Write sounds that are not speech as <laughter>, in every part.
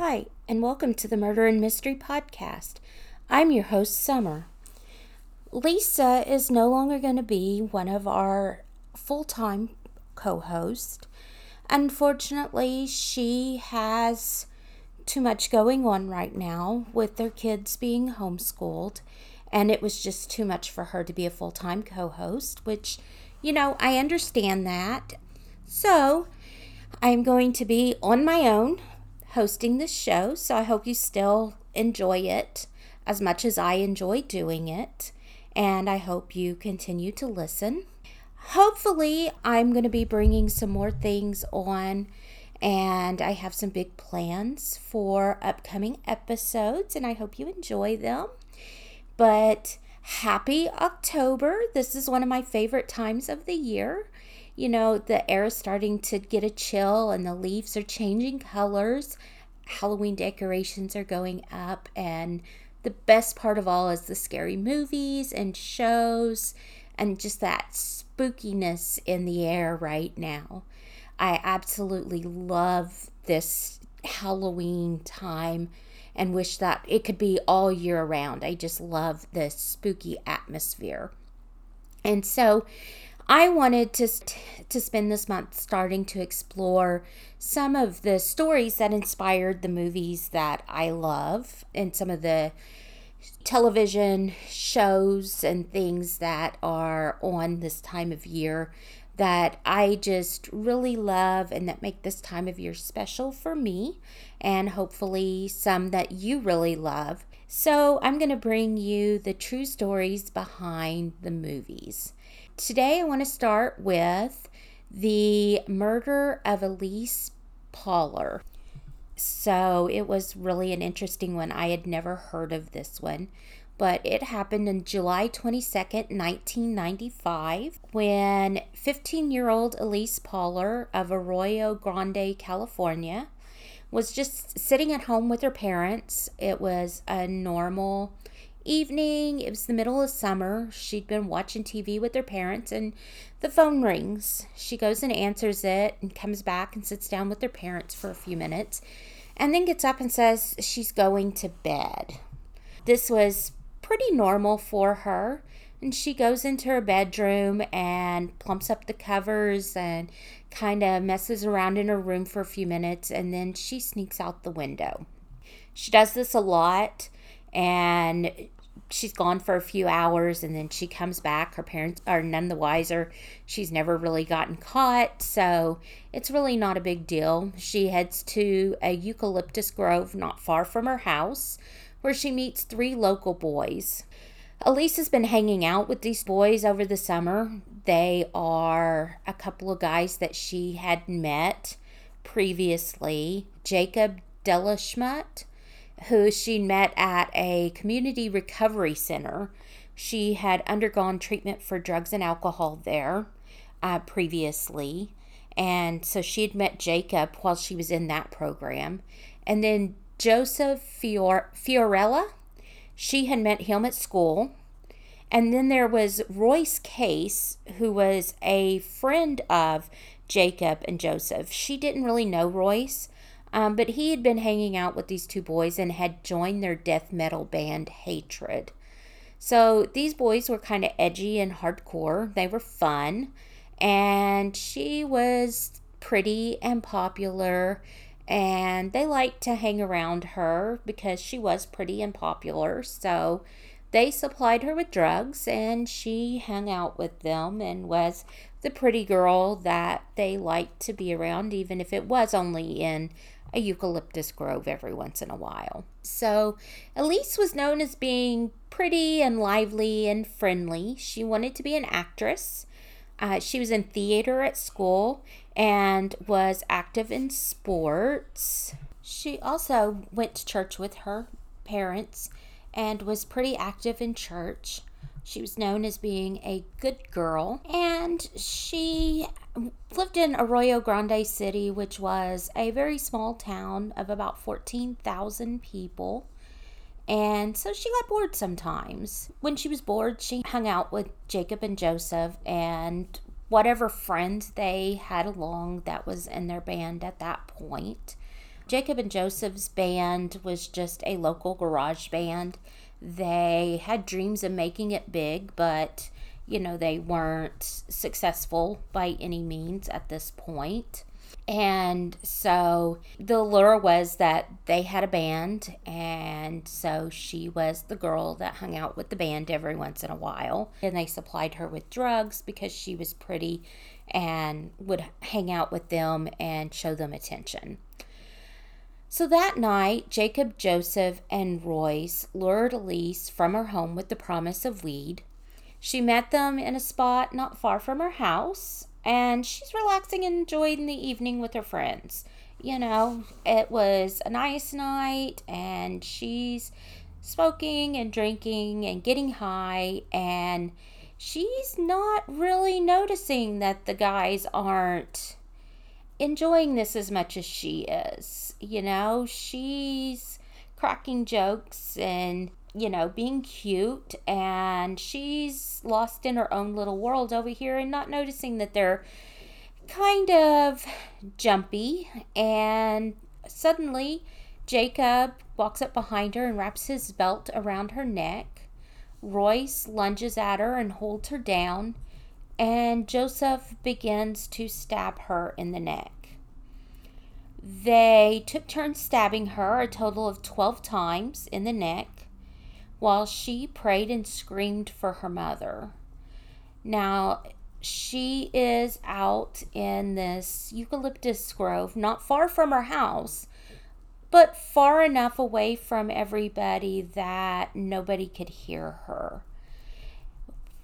Hi, and welcome to the Murder and Mystery Podcast. I'm your host, Summer. Lisa is no longer going to be one of our full time co hosts. Unfortunately, she has too much going on right now with their kids being homeschooled, and it was just too much for her to be a full time co host, which, you know, I understand that. So, I'm going to be on my own hosting this show, so I hope you still enjoy it as much as I enjoy doing it, and I hope you continue to listen hopefully, I'm going to be bringing some more things on, and I have some big plans for upcoming episodes, and I hope you enjoy them. But happy October! This is one of my favorite times of the year. You know, the air is starting to get a chill, and the leaves are changing colors. Halloween decorations are going up, and the best part of all is the scary movies and shows and just that spookiness in the air right now. I absolutely love this Halloween time and wish that it could be all year round. I just love the spooky atmosphere. And so I wanted to to spend this month starting to explore some of the stories that inspired the movies that I love and some of the television shows and things that are on this time of year that I just really love and that make this time of year special for me, and hopefully some that you really love. So, I'm going to bring you the true stories behind the movies. Today, I want to start with the murder of Elyse Pahler. So it was really an interesting one. I had never heard of this one, but it happened on July 22nd, 1995, when 15 year old Elyse Pahler of Arroyo Grande, California, was just sitting at home with her parents. It was a normal evening. It was the middle of summer. She'd been watching TV with her parents, and the phone rings. She goes and answers it and comes back and sits down with her parents for a few minutes and then gets up and says she's going to bed. This was pretty normal for her. And she goes into her bedroom and plumps up the covers and kind of messes around in her room for a few minutes and then she sneaks out the window. She does this a lot and she's gone for a few hours and then she comes back. Her parents are none the wiser. She's never really gotten caught, so it's really not a big deal. She heads to a eucalyptus grove not far from her house where she meets three local boys. Elyse has been hanging out with these boys over the summer. They are a couple of guys that she had met previously Jacob Delashmutt who she met at a community recovery center. She had undergone treatment for drugs and alcohol there uh, previously. And so she had met Jacob while she was in that program. And then Joseph Fior- Fiorella, she had met him at school. And then there was Royce Case, who was a friend of Jacob and Joseph. She didn't really know Royce, um, but he had been hanging out with these two boys and had joined their death metal band Hatred. So these boys were kind of edgy and hardcore. They were fun. And she was pretty and popular. And they liked to hang around her because she was pretty and popular. So they supplied her with drugs and she hung out with them and was the pretty girl that they liked to be around, even if it was only in a eucalyptus grove every once in a while. So, Elyse was known as being pretty and lively and friendly. She wanted to be an actress. Uh, she was in theater at school and was active in sports. She also went to church with her parents and was pretty active in church. She was known as being a good girl, and she lived in Arroyo Grande City, which was a very small town of about 14,000 people. And so she got bored sometimes. When she was bored, she hung out with Jacob and Joseph and whatever friend they had along that was in their band at that point. Jacob and Joseph's band was just a local garage band. They had dreams of making it big, but you know, they weren't successful by any means at this point. And so the lure was that they had a band, and so she was the girl that hung out with the band every once in a while. And they supplied her with drugs because she was pretty and would hang out with them and show them attention. So that night, Jacob, Joseph, and Royce lured Elyse from her home with the promise of weed. She met them in a spot not far from her house and she's relaxing and enjoying the evening with her friends. You know, it was a nice night, and she's smoking and drinking and getting high, and she's not really noticing that the guys aren't enjoying this as much as she is. You know, she's cracking jokes and you know, being cute, and she's lost in her own little world over here and not noticing that they're kind of jumpy. And suddenly, Jacob walks up behind her and wraps his belt around her neck. Royce lunges at her and holds her down, and Joseph begins to stab her in the neck. They took turns stabbing her a total of 12 times in the neck while she prayed and screamed for her mother. Now, she is out in this eucalyptus grove, not far from her house, but far enough away from everybody that nobody could hear her.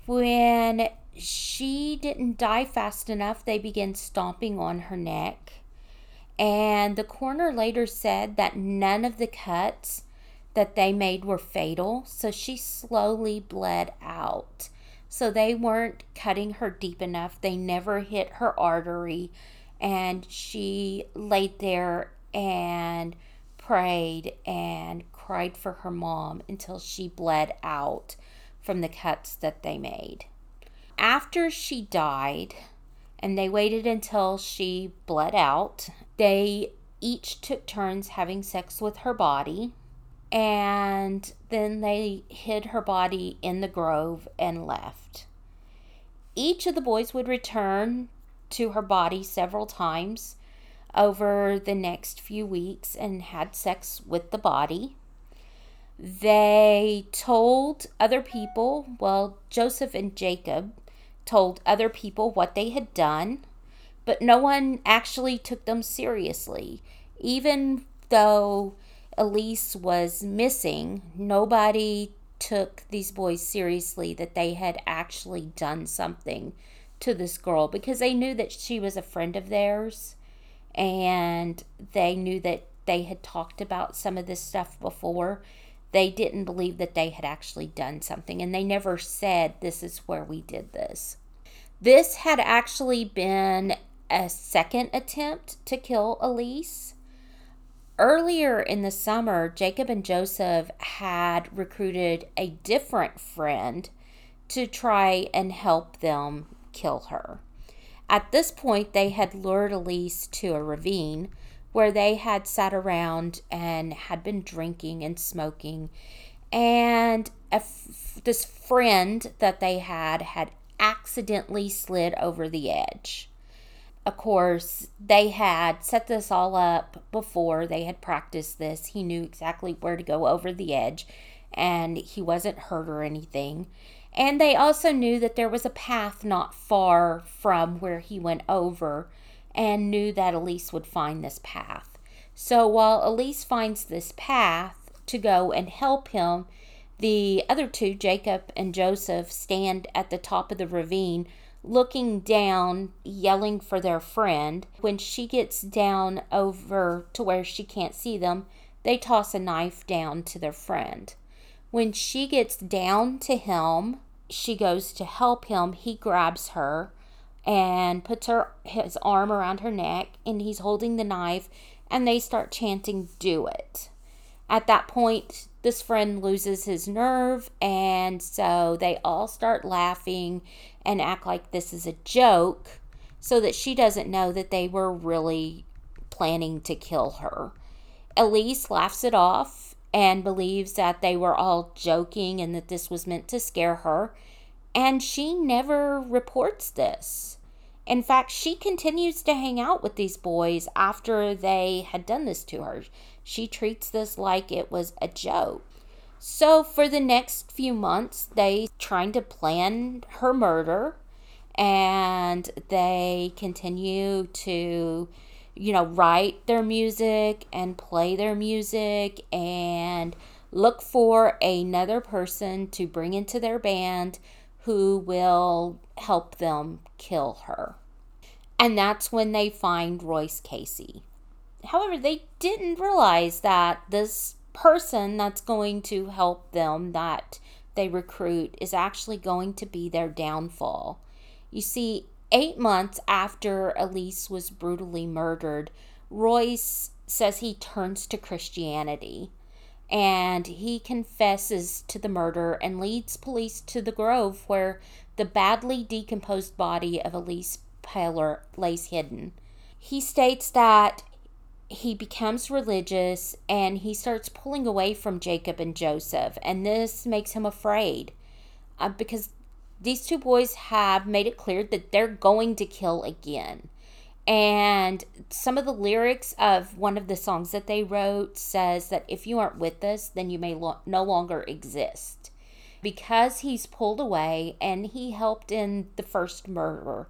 When she didn't die fast enough, they began stomping on her neck. And the coroner later said that none of the cuts that they made were fatal, so she slowly bled out. So they weren't cutting her deep enough. They never hit her artery, and she laid there and prayed and cried for her mom until she bled out from the cuts that they made. After she died, and they waited until she bled out, they each took turns having sex with her body and then they hid her body in the grove and left. Each of the boys would return to her body several times over the next few weeks and had sex with the body. They told other people, well, Joseph and Jacob told other people what they had done, but no one actually took them seriously, even though Elyse was missing, nobody took these boys seriously that they had actually done something to this girl because they knew that she was a friend of theirs and they knew that they had talked about some of this stuff before. They didn't believe that they had actually done something and they never said, This is where we did this. This had actually been a second attempt to kill Elyse Earlier in the summer, Jacob and Joseph had recruited a different friend to try and help them kill her. At this point, they had lured Elyse to a ravine where they had sat around and had been drinking and smoking. And this friend that they had had accidentally slid over the edge of course, they had set this all up before they had practiced this. He knew exactly where to go over the edge and he wasn't hurt or anything. And they also knew that there was a path not far from where he went over and knew that Elyse would find this path. So while Elyse finds this path to go and help him, the other two, Jacob and Joseph, stand at the top of the ravine looking down, yelling for their friend. When she gets down over to where she can't see them, they toss a knife down to their friend. When she gets down to him, she goes to help him. He grabs her and puts her his arm around her neck and he's holding the knife and they start chanting do it. At that point, this friend loses his nerve and so they all start laughing and act like this is a joke so that she doesn't know that they were really planning to kill her. Elyse laughs it off and believes that they were all joking and that this was meant to scare her. And she never reports this. In fact, she continues to hang out with these boys after they had done this to her. She treats this like it was a joke. So, for the next few months, they trying to plan her murder and they continue to you know write their music and play their music and look for another person to bring into their band who will help them kill her. And that's when they find Royce Casey. However, they didn't realize that this person that's going to help them, that they recruit, is actually going to be their downfall. You see, eight months after Elyse was brutally murdered, Royce says he turns to Christianity and he confesses to the murder and leads police to the grove where the badly decomposed body of Elyse Pahler lays hidden. He states that he becomes religious and he starts pulling away from Jacob and Joseph, and this makes him afraid uh, because these two boys have made it clear that they're going to kill again. And some of the lyrics of one of the songs that they wrote says that if you aren't with us, then you may lo- no longer exist. Because he's pulled away and he helped in the first murder,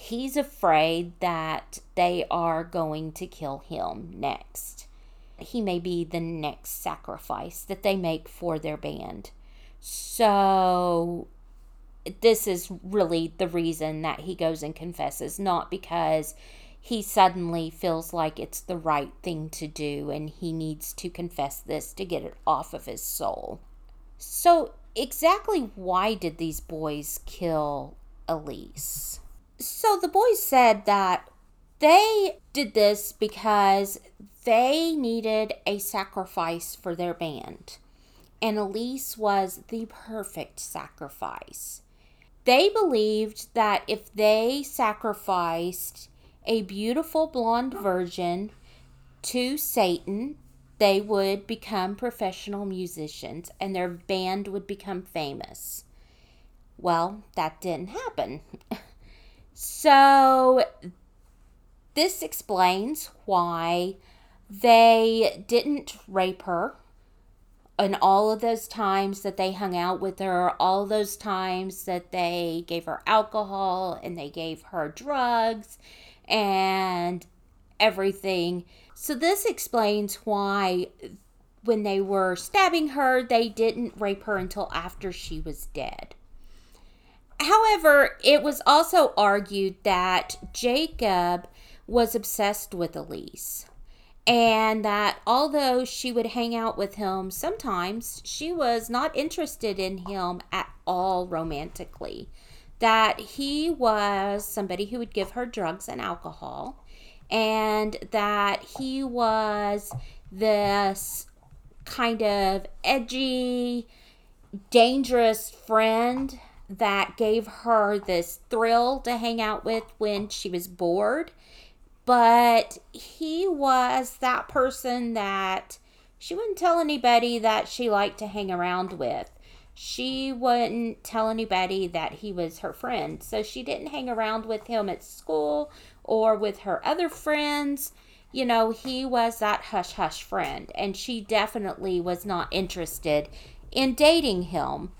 he's afraid that they are going to kill him next. He may be the next sacrifice that they make for their band. So this is really the reason that he goes and confesses, not because he suddenly feels like it's the right thing to do and he needs to confess this to get it off of his soul. So, exactly why did these boys kill Elyse? So, the boys said that they did this because they needed a sacrifice for their band. And Elyse was the perfect sacrifice. They believed that if they sacrificed a beautiful blonde virgin to Satan, they would become professional musicians and their band would become famous. Well, that didn't happen. <laughs> so, this explains why they didn't rape her and all of those times that they hung out with her, all those times that they gave her alcohol and they gave her drugs and everything. So, this explains why when they were stabbing her, they didn't rape her until after she was dead. However, it was also argued that Jacob was obsessed with Elyse and that although she would hang out with him sometimes, she was not interested in him at all romantically. That he was somebody who would give her drugs and alcohol, and that he was this kind of edgy, dangerous friend that gave her this thrill to hang out with when she was bored but he was that person that she wouldn't tell anybody that she liked to hang around with. She wouldn't tell anybody that he was her friend. So she didn't hang around with him at school or with her other friends. You know, he was that hush hush friend, and she definitely was not interested in dating him.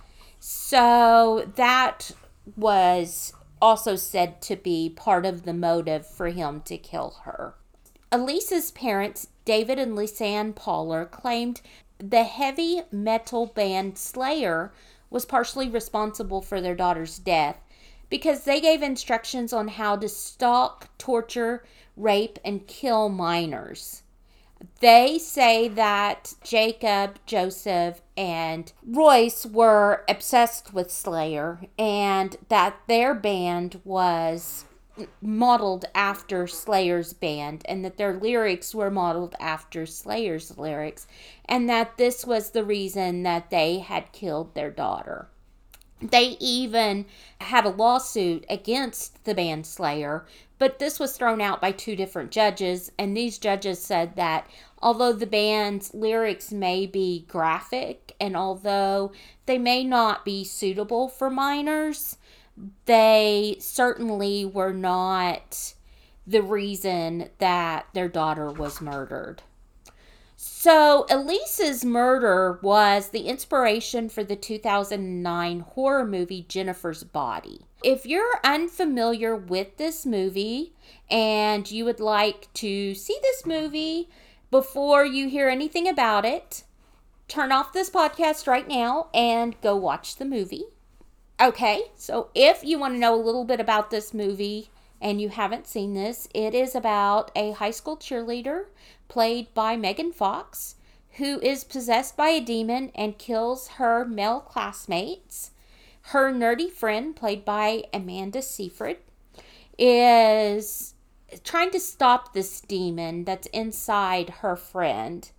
So that was also said to be part of the motive for him to kill her. Elyse's parents, David and Lisanne Pahler, claimed the heavy metal band Slayer was partially responsible for their daughter's death because they gave instructions on how to stalk, torture, rape, and kill minors. They say that Jacob, Joseph, and Royce were obsessed with Slayer and that their band was modeled after Slayer's band and that their lyrics were modeled after Slayer's lyrics and that this was the reason that they had killed their daughter. They even had a lawsuit against the band Slayer but this was thrown out by two different judges, and these judges said that although the band's lyrics may be graphic and although they may not be suitable for minors, they certainly were not the reason that their daughter was murdered. So, Elyse's murder was the inspiration for the 2009 horror movie Jennifer's Body. If you're unfamiliar with this movie and you would like to see this movie before you hear anything about it, turn off this podcast right now and go watch the movie. Okay, so if you want to know a little bit about this movie and you haven't seen this, it is about a high school cheerleader played by Megan Fox who is possessed by a demon and kills her male classmates. Her nerdy friend, played by Amanda Seyfried, is trying to stop this demon that's inside her friend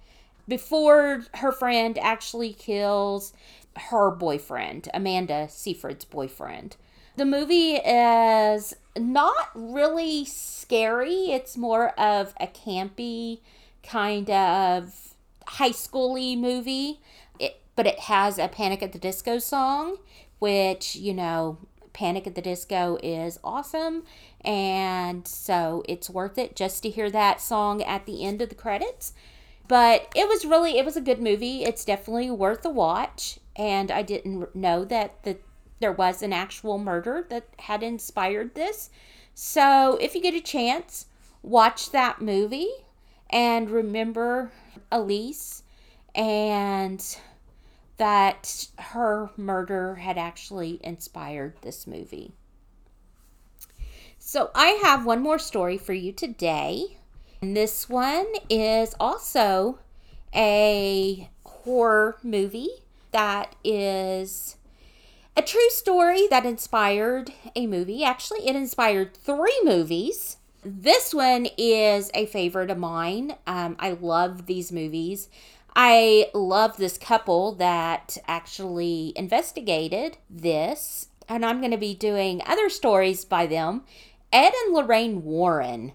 before her friend actually kills her boyfriend, Amanda Seyfried's boyfriend. The movie is not really scary, it's more of a campy kind of high schooly movie. It, but it has a Panic at the Disco song, which, you know, Panic at the Disco is awesome. And so it's worth it just to hear that song at the end of the credits. But it was really, it was a good movie. It's definitely worth a watch. And I didn't know that the, there was an actual murder that had inspired this. So if you get a chance, watch that movie and remember Elyse and that her murder had actually inspired this movie. So, I have one more story for you today. And this one is also a horror movie that is a true story that inspired a movie. Actually, it inspired three movies. This one is a favorite of mine. Um, I love these movies. I love this couple that actually investigated this, and I'm going to be doing other stories by them. Ed and Lorraine Warren.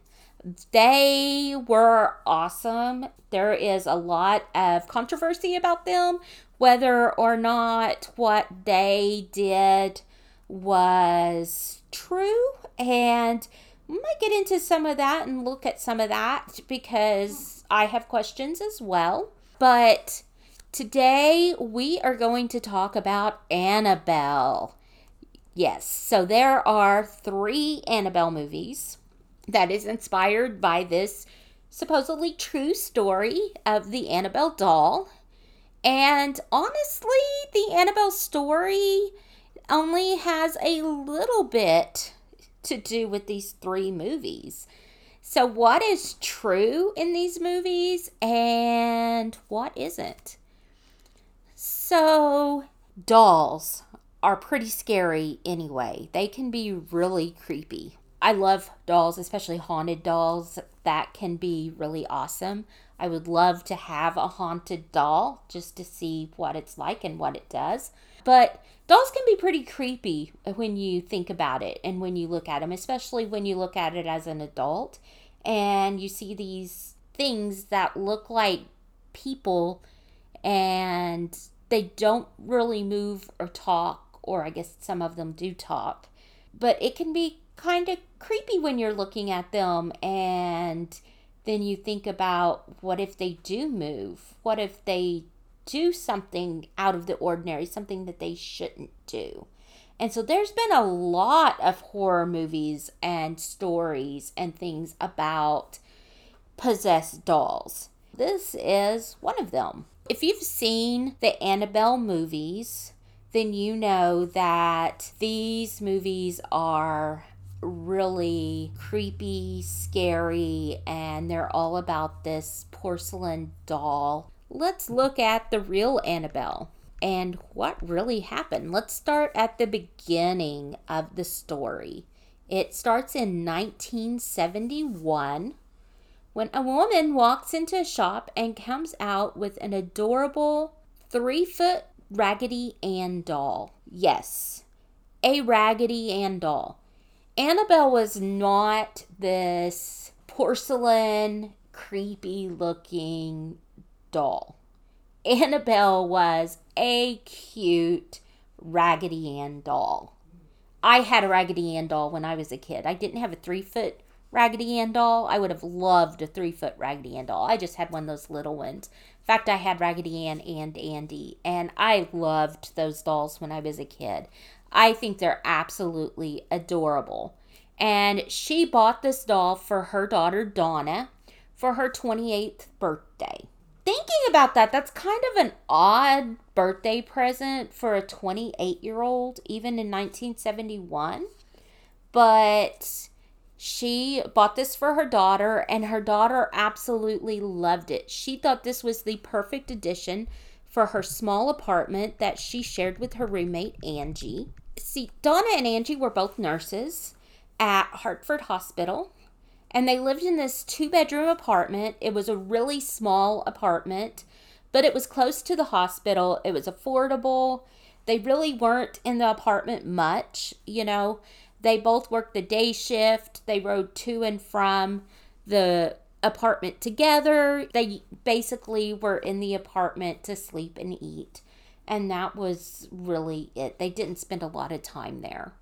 They were awesome. There is a lot of controversy about them, whether or not what they did was true. And we might get into some of that and look at some of that because I have questions as well. But today we are going to talk about Annabelle. Yes, so there are three Annabelle movies that is inspired by this supposedly true story of the Annabelle doll. And honestly, the Annabelle story only has a little bit to do with these three movies. So, what is true in these movies and what isn't? So, dolls are pretty scary anyway. They can be really creepy. I love dolls, especially haunted dolls. That can be really awesome. I would love to have a haunted doll just to see what it's like and what it does. But dolls can be pretty creepy when you think about it and when you look at them, especially when you look at it as an adult and you see these things that look like people and they don't really move or talk, or I guess some of them do talk. But it can be kind of creepy when you're looking at them and then you think about what if they do move? What if they do something out of the ordinary, something that they shouldn't do? And so there's been a lot of horror movies and stories and things about possessed dolls. This is one of them. If you've seen the Annabelle movies, then you know that these movies are really creepy, scary, and they're all about this porcelain doll. Let's look at the real Annabelle and what really happened. Let's start at the beginning of the story. It starts in 1971 when a woman walks into a shop and comes out with an adorable three foot Raggedy Ann doll. Yes, a Raggedy Ann doll. Annabelle was not this porcelain, creepy looking doll. Annabelle was a cute Raggedy Ann doll. I had a Raggedy Ann doll when I was a kid. I didn't have a three foot Raggedy Ann doll. I would have loved a three foot Raggedy Ann doll. I just had one of those little ones. In fact, I had Raggedy Ann and Andy, and I loved those dolls when I was a kid. I think they're absolutely adorable. And she bought this doll for her daughter Donna for her 28th birthday. Thinking about that, that's kind of an odd birthday present for a 28 year old, even in 1971. But she bought this for her daughter, and her daughter absolutely loved it. She thought this was the perfect addition for her small apartment that she shared with her roommate, Angie. See, Donna and Angie were both nurses at Hartford Hospital, and they lived in this two bedroom apartment. It was a really small apartment, but it was close to the hospital. It was affordable. They really weren't in the apartment much, you know. They both worked the day shift. They rode to and from the apartment together. They basically were in the apartment to sleep and eat. And that was really it. They didn't spend a lot of time there.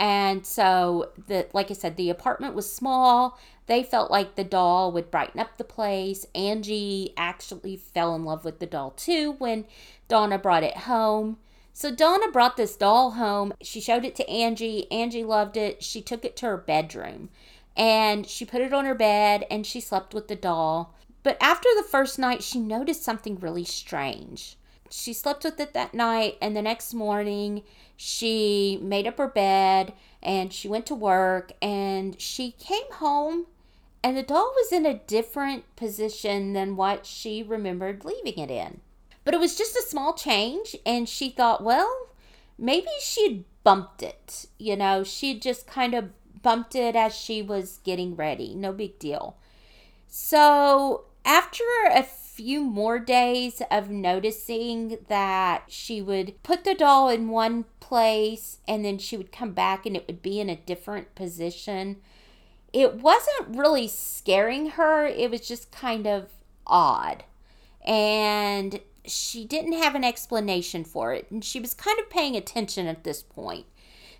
And so the like I said, the apartment was small. They felt like the doll would brighten up the place. Angie actually fell in love with the doll too when Donna brought it home. So Donna brought this doll home. She showed it to Angie. Angie loved it. She took it to her bedroom and she put it on her bed and she slept with the doll. But after the first night, she noticed something really strange. She slept with it that night, and the next morning, she made up her bed and she went to work and she came home and the doll was in a different position than what she remembered leaving it in. But it was just a small change, and she thought, well, maybe she'd bumped it. You know, she just kind of bumped it as she was getting ready. No big deal. So, after a few more days of noticing that she would put the doll in one place and then she would come back and it would be in a different position, it wasn't really scaring her. It was just kind of odd. And she didn't have an explanation for it. And she was kind of paying attention at this point.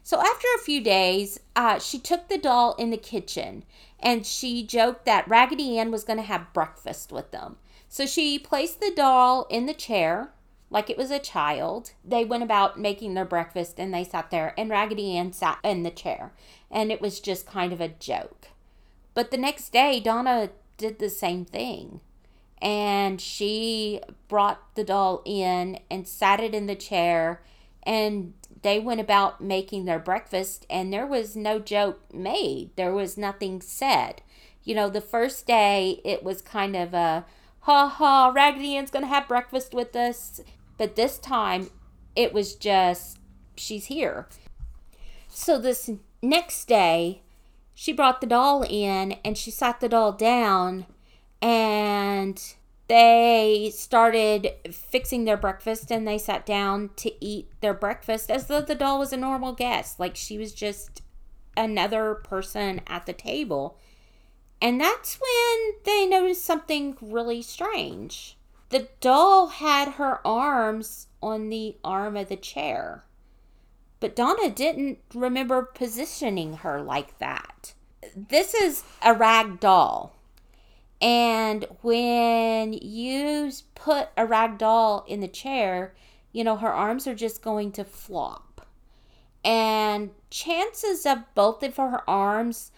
So after a few days, uh, she took the doll in the kitchen and she joked that Raggedy Ann was going to have breakfast with them. So she placed the doll in the chair like it was a child. They went about making their breakfast and they sat there, and Raggedy Ann sat in the chair. And it was just kind of a joke. But the next day, Donna did the same thing. And she brought the doll in and sat it in the chair. And they went about making their breakfast, and there was no joke made. There was nothing said. You know, the first day, it was kind of a ha ha, Raggedy Ann's gonna have breakfast with us. But this time, it was just, she's here. So this next day, she brought the doll in and she sat the doll down and they started fixing their breakfast and they sat down to eat their breakfast as though the doll was a normal guest. Like she was just another person at the table. And that's when they noticed something really strange. The doll had her arms on the arm of the chair. But Donna didn't remember positioning her like that. This is a rag doll. And when you put a rag doll in the chair, you know, her arms are just going to flop. And chances of both of her arms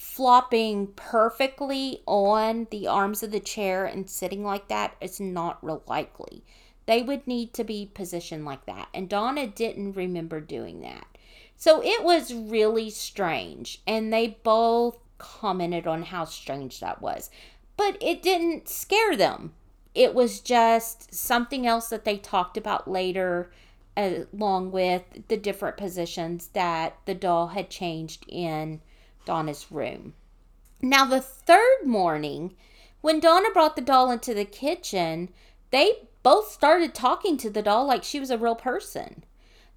flopping perfectly on the arms of the chair and sitting like that is not real likely. They would need to be positioned like that. And Donna didn't remember doing that. So it was really strange. And they both commented on how strange that was. But it didn't scare them. It was just something else that they talked about later, along with the different positions that the doll had changed in Donna's room. Now, the third morning, when Donna brought the doll into the kitchen, they both started talking to the doll like she was a real person.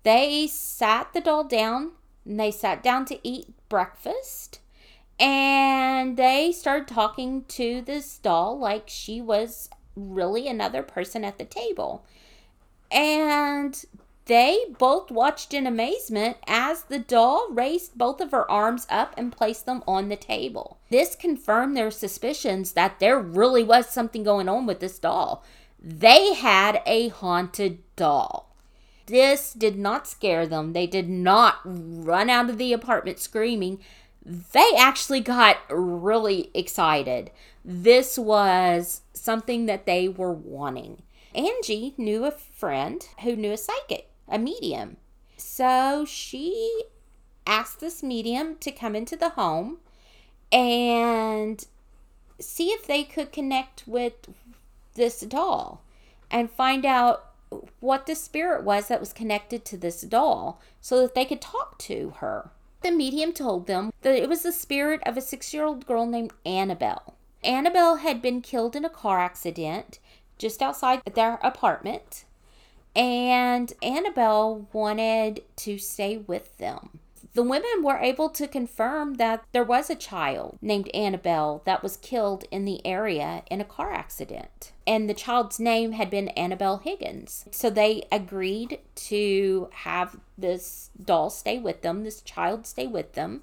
They sat the doll down and they sat down to eat breakfast. And they started talking to this doll like she was really another person at the table. And they both watched in amazement as the doll raised both of her arms up and placed them on the table. This confirmed their suspicions that there really was something going on with this doll. They had a haunted doll. This did not scare them. They did not run out of the apartment screaming. They actually got really excited. This was something that they were wanting. Angie knew a friend who knew a psychic a medium. So she asked this medium to come into the home and see if they could connect with this doll and find out what the spirit was that was connected to this doll so that they could talk to her. The medium told them that it was the spirit of a six year old girl named Annabelle. Annabelle had been killed in a car accident just outside their apartment and Annabelle wanted to stay with them. The women were able to confirm that there was a child named Annabelle that was killed in the area in a car accident. And the child's name had been Annabelle Higgins. So they agreed to have this doll stay with them, this child stay with them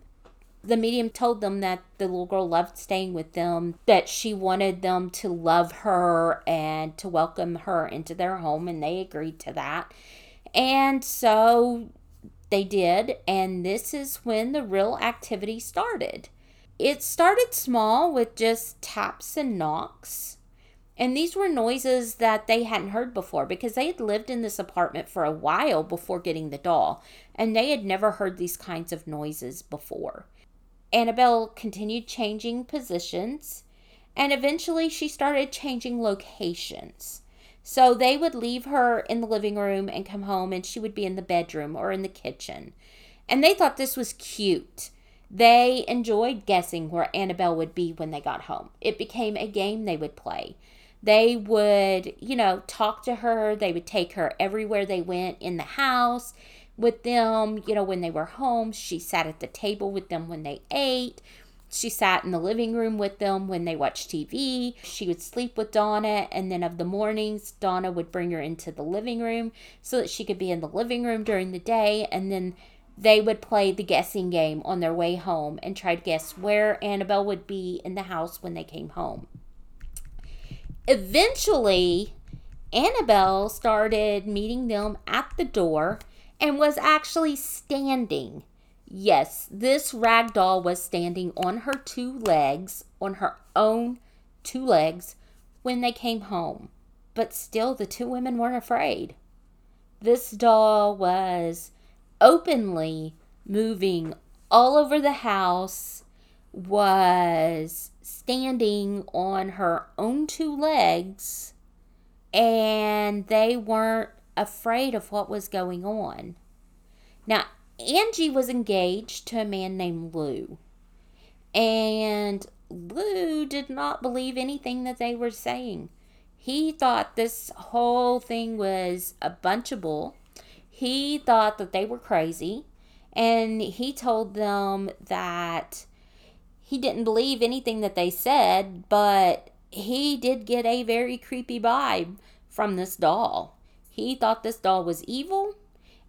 the medium told them that the little girl loved staying with them, that she wanted them to love her and to welcome her into their home, and they agreed to that. And so they did, and this is when the real activity started. It started small with just taps and knocks. And these were noises that they hadn't heard before because they had lived in this apartment for a while before getting the doll, and they had never heard these kinds of noises before. Annabelle continued changing positions, and eventually she started changing locations. So they would leave her in the living room and come home, and she would be in the bedroom or in the kitchen. And they thought this was cute. They enjoyed guessing where Annabelle would be when they got home. It became a game they would play. They would, you know, talk to her. They would take her everywhere they went in the house with them, you know, when they were home. She sat at the table with them when they ate. She sat in the living room with them when they watched TV. She would sleep with Donna, and then of the mornings, Donna would bring her into the living room so that she could be in the living room during the day, and then they would play the guessing game on their way home and try to guess where Annabelle would be in the house when they came home. Eventually, Annabelle started meeting them at the door and was actually standing. Yes, this rag doll was standing on her two legs, on her own two legs, when they came home. But still, the two women weren't afraid. This doll was openly moving all over the house, was standing on her own two legs, and they weren't afraid of what was going on. Now, Angie was engaged to a man named Lou. And Lou did not believe anything that they were saying. He thought this whole thing was a bunch of bull. He thought that they were crazy. And he told them that he didn't believe anything that they said, but he did get a very creepy vibe from this doll. He thought this doll was evil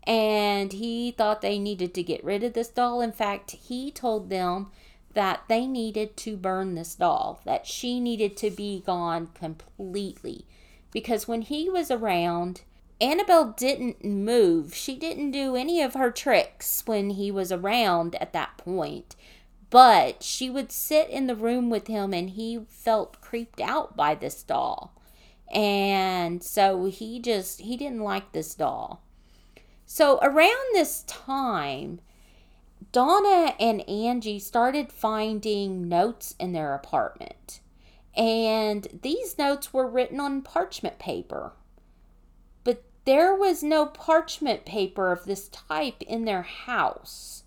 and he thought they needed to get rid of this doll. In fact, he told them that they needed to burn this doll, that she needed to be gone completely. Because when he was around, Annabelle didn't move. She didn't do any of her tricks when he was around at that point. But she would sit in the room with him and he felt creeped out by this doll. And so he just he didn't like this doll. So around this time, Donna and Angie started finding notes in their apartment. And these notes were written on parchment paper. But there was no parchment paper of this type in their house.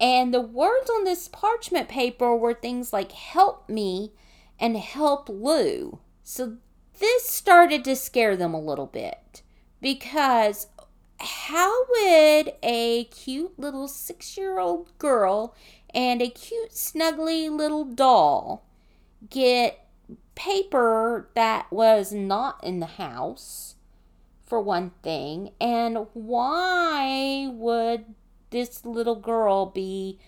And the words on this parchment paper were things like help me and help Lou. So this started to scare them a little bit because how would a cute little six year old girl and a cute, snuggly little doll get paper that was not in the house, for one thing? And why would this little girl be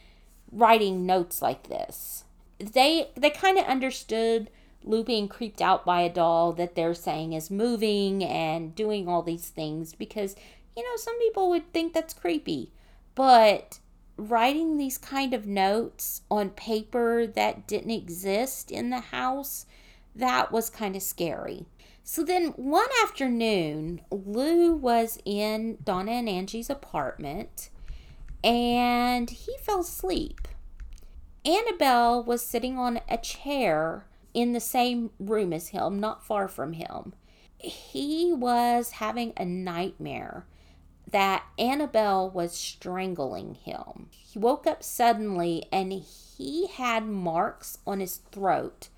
writing notes like this? They they kind of understood Lou being creeped out by a doll that they're saying is moving and doing all these things because, you know, some people would think that's creepy. But writing these kind of notes on paper that didn't exist in the house, that was kind of scary. So then one afternoon, Lou was in Donna and Angie's apartment and he fell asleep. Annabelle was sitting on a chair in the same room as him, not far from him. He was having a nightmare that Annabelle was strangling him. He woke up suddenly and he had marks on his throat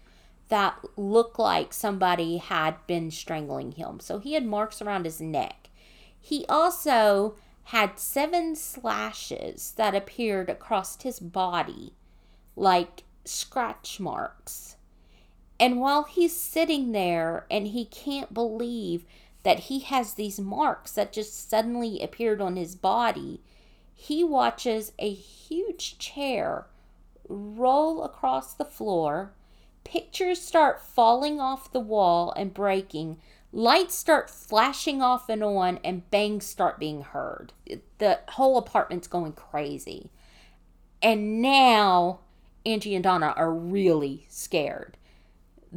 that looked like somebody had been strangling him. So he had marks around his neck. He also had seven slashes that appeared across his body, like scratch marks. And while he's sitting there and he can't believe that he has these marks that just suddenly appeared on his body, he watches a huge chair roll across the floor. Pictures start falling off the wall and breaking. Lights start flashing off and on, and bangs start being heard. The whole apartment's going crazy. And now Angie and Donna are really scared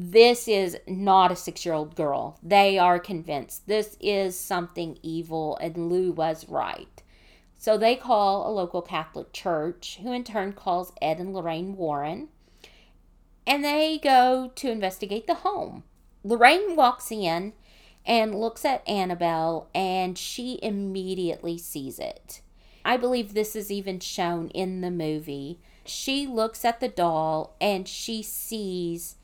this is not a six year old girl. They are convinced this is something evil, and Lou was right. So they call a local Catholic church, who in turn calls Ed and Lorraine Warren, and they go to investigate the home. Lorraine walks in and looks at Annabelle, and she immediately sees it. I believe this is even shown in the movie. She looks at the doll and she sees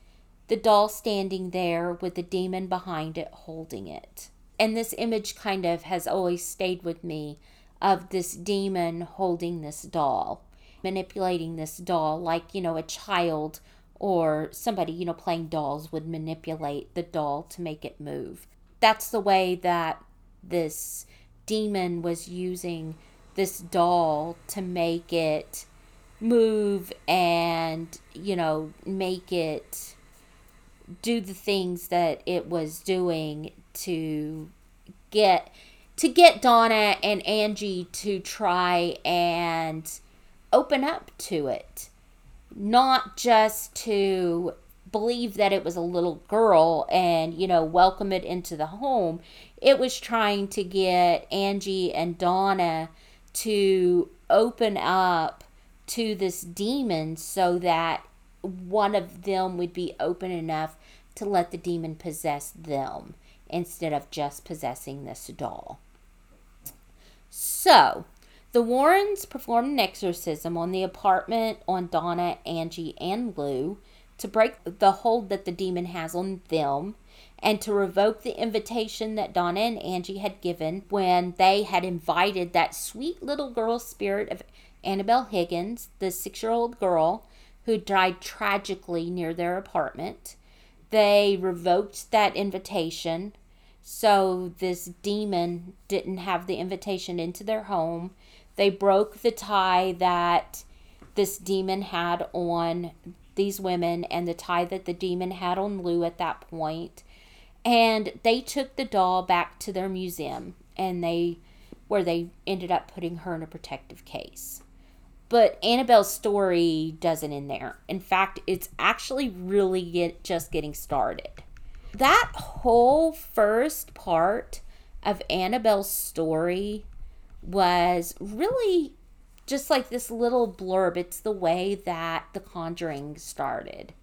the doll standing there with the demon behind it holding it. And this image kind of has always stayed with me of this demon holding this doll, manipulating this doll like, you know, a child or somebody, you know, playing dolls would manipulate the doll to make it move. That's the way that this demon was using this doll to make it move and, you know, make it do the things that it was doing to get to get Donna and Angie to try and open up to it. Not just to believe that it was a little girl and, you know, welcome it into the home. It was trying to get Angie and Donna to open up to this demon so that one of them would be open enough to let the demon possess them instead of just possessing this doll. So, the Warrens performed an exorcism on the apartment on Donna, Angie, and Lou to break the hold that the demon has on them and to revoke the invitation that Donna and Angie had given when they had invited that sweet little girl spirit of Annabelle Higgins, the six year old girl, who died tragically near their apartment. They revoked that invitation, so this demon didn't have the invitation into their home. They broke the tie that this demon had on these women and the tie that the demon had on Lou at that point. And they took the doll back to their museum and they where they ended up putting her in a protective case. But Annabelle's story doesn't end there. In fact, it's actually really get, just getting started. That whole first part of Annabelle's story was really just like this little blurb. It's the way that The Conjuring started.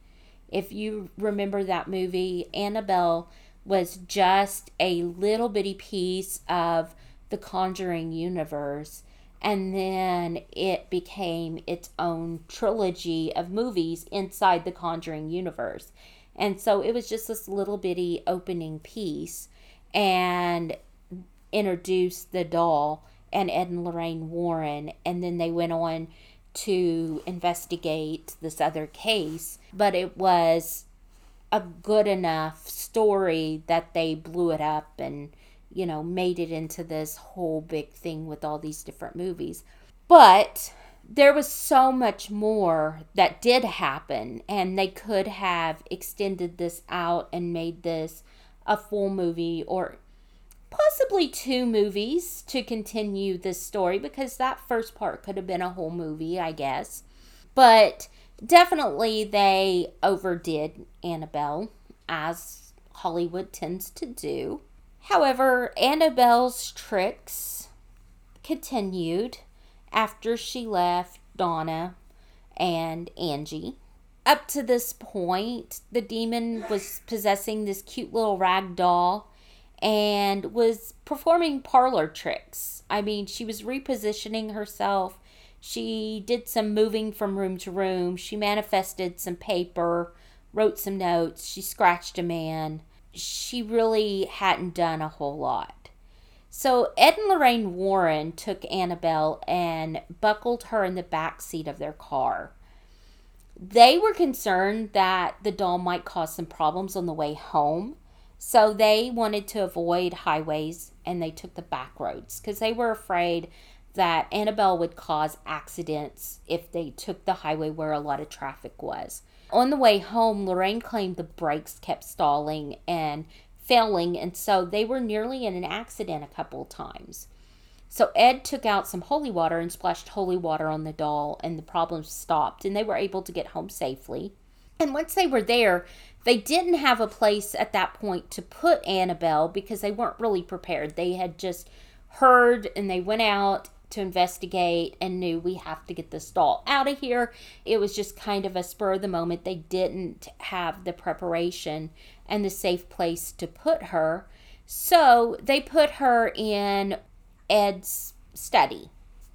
If you remember that movie, Annabelle was just a little bitty piece of the Conjuring universe and then it became its own trilogy of movies inside the Conjuring universe. And so it was just this little bitty opening piece and introduced the doll and Ed and Lorraine Warren. And then they went on to investigate this other case, but it was a good enough story that they blew it up and, you know, made it into this whole big thing with all these different movies. But there was so much more that did happen, and they could have extended this out and made this a full movie or possibly two movies to continue this story because that first part could have been a whole movie, I guess. But definitely they overdid Annabelle, as Hollywood tends to do. However, Annabelle's tricks continued after she left Donna and Angie. Up to this point, the demon was possessing this cute little rag doll and was performing parlor tricks. I mean, she was repositioning herself. She did some moving from room to room. She manifested some paper, wrote some notes. She scratched a man. She really hadn't done a whole lot. So Ed and Lorraine Warren took Annabelle and buckled her in the back seat of their car. They were concerned that the doll might cause some problems on the way home. So they wanted to avoid highways and they took the back roads because they were afraid that Annabelle would cause accidents if they took the highway where a lot of traffic was. On the way home, Lorraine claimed the brakes kept stalling and failing, and so they were nearly in an accident a couple of times. So Ed took out some holy water and splashed holy water on the doll, and the problem stopped, and they were able to get home safely. And once they were there, they didn't have a place at that point to put Annabelle because they weren't really prepared. They had just heard and they went out to investigate and knew we have to get this doll out of here. It was just kind of a spur of the moment. They didn't have the preparation and the safe place to put her. So they put her in Ed's study.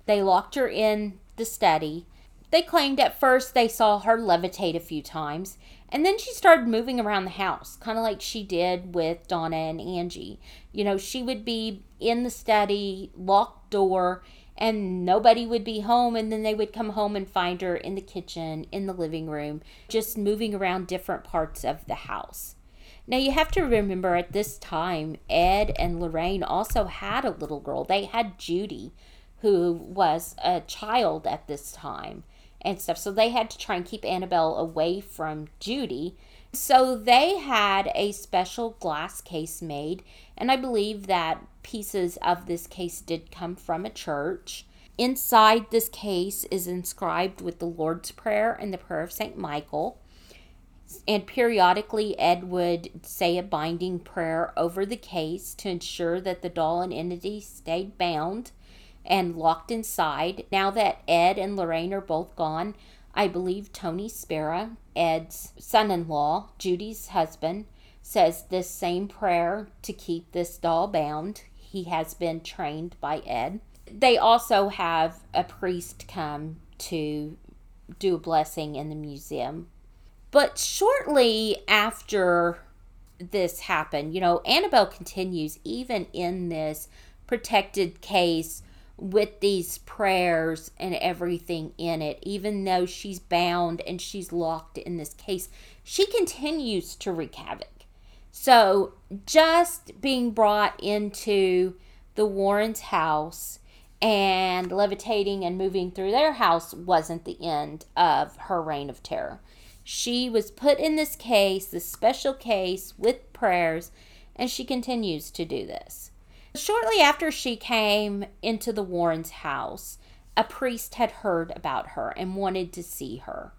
They locked her in the study. They claimed at first they saw her levitate a few times, and then she started moving around the house, kind of like she did with Donna and Angie. You know, she would be in the study, locked door, and nobody would be home and then they would come home and find her in the kitchen in the living room just moving around different parts of the house. Now you have to remember at this time ed and lorraine also had a little girl. They had judy who was a child at this time and stuff so they had to try and keep annabelle away from judy so they had a special glass case made and i believe that pieces of this case did come from a church. Inside this case is inscribed with the Lord's Prayer and the Prayer of St. Michael. And periodically, Ed would say a binding prayer over the case to ensure that the doll and entity stayed bound and locked inside. Now that Ed and Lorraine are both gone, I believe Tony Spera, Ed's son in law, Judy's husband, says this same prayer to keep this doll bound he has been trained by Ed. They also have a priest come to do a blessing in the museum. But shortly after this happened, you know, Annabelle continues even in this protected case with these prayers and everything in it, even though she's bound and she's locked in this case, she continues to wreak havoc. So, just being brought into the Warrens' house and levitating and moving through their house wasn't the end of her reign of terror. She was put in this case, this special case with prayers, and she continues to do this. Shortly after she came into the Warrens' house, a priest had heard about her and wanted to see her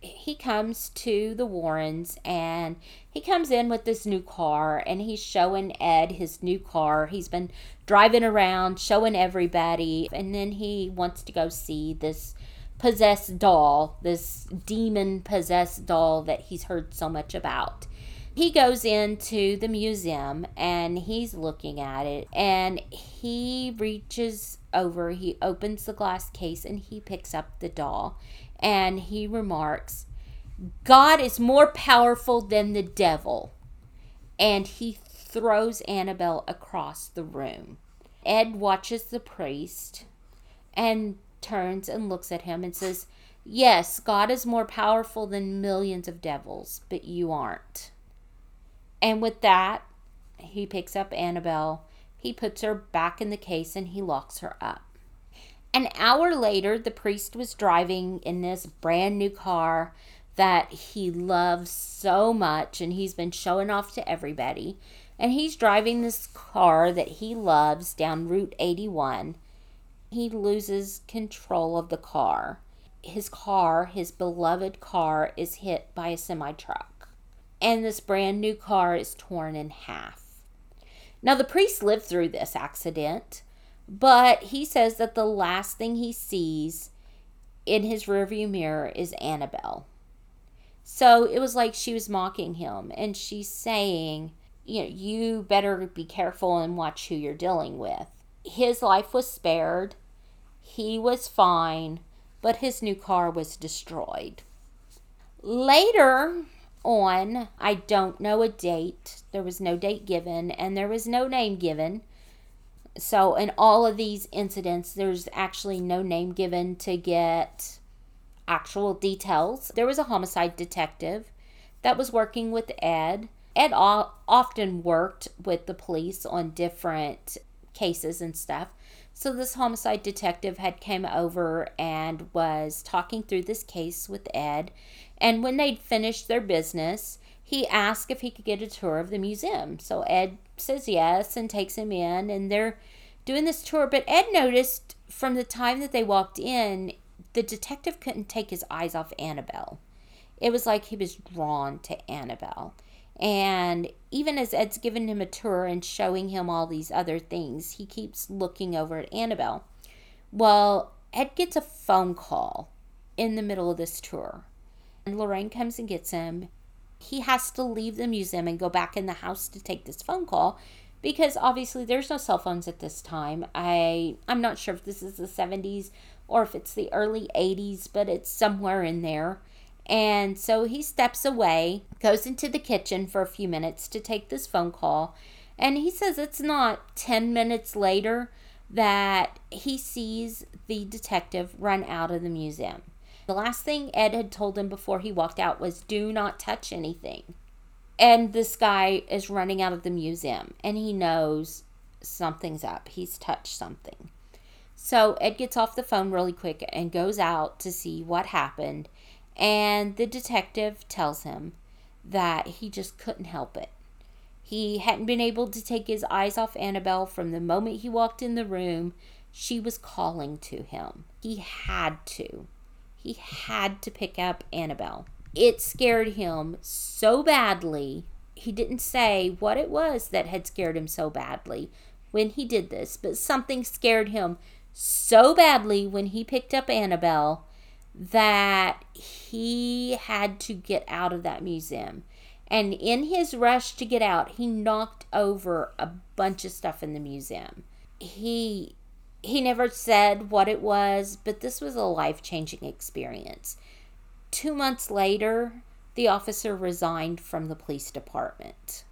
he comes to the Warrens and he comes in with this new car and he's showing Ed his new car. He's been driving around showing everybody and then he wants to go see this possessed doll, this demon possessed doll that he's heard so much about. He goes into the museum and he's looking at it and he reaches over, he opens the glass case and he picks up the doll and he remarks, God is more powerful than the devil. And he throws Annabelle across the room. Ed watches the priest and turns and looks at him and says, Yes, God is more powerful than millions of devils, but you aren't. And with that, he picks up Annabelle, he puts her back in the case, and he locks her up. An hour later, the priest was driving in this brand new car that he loves so much and he's been showing off to everybody. And he's driving this car that he loves down Route 81. He loses control of the car. His car, his beloved car, is hit by a semi truck. And this brand new car is torn in half. Now, the priest lived through this accident, but he says that the last thing he sees in his rearview mirror is Annabelle. So it was like she was mocking him and she's saying, you know, you better be careful and watch who you're dealing with. His life was spared. He was fine, but his new car was destroyed. Later on, I don't know a date. There was no date given and there was no name given. So, in all of these incidents, there's actually no name given to get actual details. There was a homicide detective that was working with Ed. Ed often worked with the police on different cases and stuff. So this homicide detective had came over and was talking through this case with Ed. And when they'd finished their business, he asked if he could get a tour of the museum. So Ed says yes and takes him in and they're doing this tour. But Ed noticed from the time that they walked in, the detective couldn't take his eyes off Annabelle. It was like he was drawn to Annabelle. And even as Ed's giving him a tour and showing him all these other things, he keeps looking over at Annabelle. Well, Ed gets a phone call in the middle of this tour. And Lorraine comes and gets him. He has to leave the museum and go back in the house to take this phone call because obviously there's no cell phones at this time. I I'm not sure if this is the 70s or if it's the early 80s, but it's somewhere in there. And so he steps away, goes into the kitchen for a few minutes to take this phone call. And he says it's not 10 minutes later that he sees the detective run out of the museum. The last thing Ed had told him before he walked out was do not touch anything. And this guy is running out of the museum and he knows something's up. He's touched something. So Ed gets off the phone really quick and goes out to see what happened. And the detective tells him that he just couldn't help it. He hadn't been able to take his eyes off Annabelle from the moment he walked in the room. She was calling to him. He had to. He had to pick up Annabelle. It scared him so badly. He didn't say what it was that had scared him so badly when he did this, but something scared him so badly when he picked up Annabelle that he had to get out of that museum. And in his rush to get out, he knocked over a bunch of stuff in the museum. He he never said what it was, but this was a life-changing experience. 2 months later, the officer resigned from the police department.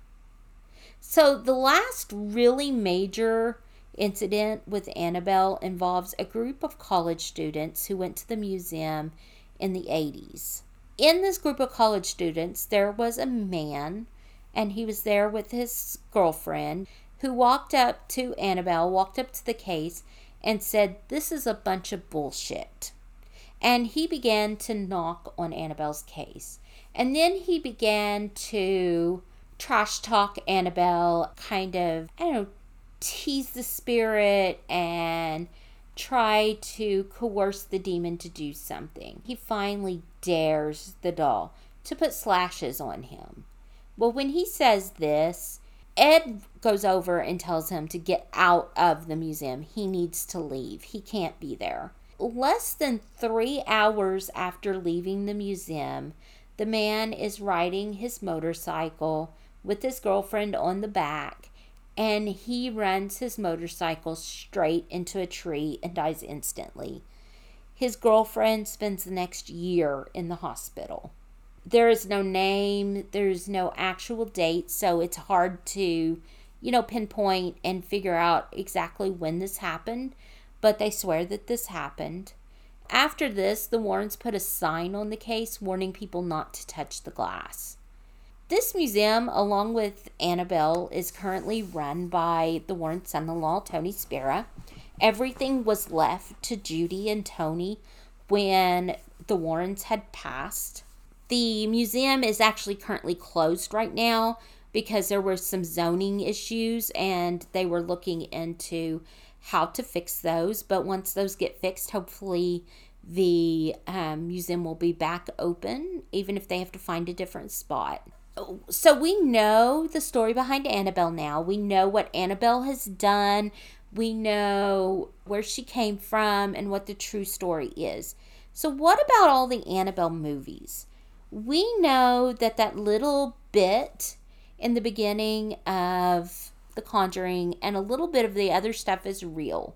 So the last really major incident with Annabelle involves a group of college students who went to the museum in the 80s. In this group of college students, there was a man, and he was there with his girlfriend, who walked up to Annabelle, walked up to the case, and said, This is a bunch of bullshit. And he began to knock on Annabelle's case. And then he began to trash talk Annabelle, kind of, I don't know, tease the spirit and try to coerce the demon to do something. He finally dares the doll to put slashes on him. Well, when he says this, Ed goes over and tells him to get out of the museum. He needs to leave. He can't be there. Less than three hours after leaving the museum, the man is riding his motorcycle with his girlfriend on the back and he runs his motorcycle straight into a tree and dies instantly. His girlfriend spends the next year in the hospital. There is no name, there's no actual date, so it's hard to, you know, pinpoint and figure out exactly when this happened, but they swear that this happened. After this, the Warrens put a sign on the case warning people not to touch the glass. This museum, along with Annabelle, is currently run by the Warren son in law, Tony Spera. Everything was left to Judy and Tony when the Warrens had passed. The museum is actually currently closed right now because there were some zoning issues and they were looking into how to fix those. But once those get fixed, hopefully the um, museum will be back open, even if they have to find a different spot. So we know the story behind Annabelle now. We know what Annabelle has done. We know where she came from and what the true story is. So, what about all the Annabelle movies? We know that that little bit in the beginning of The Conjuring and a little bit of the other stuff is real.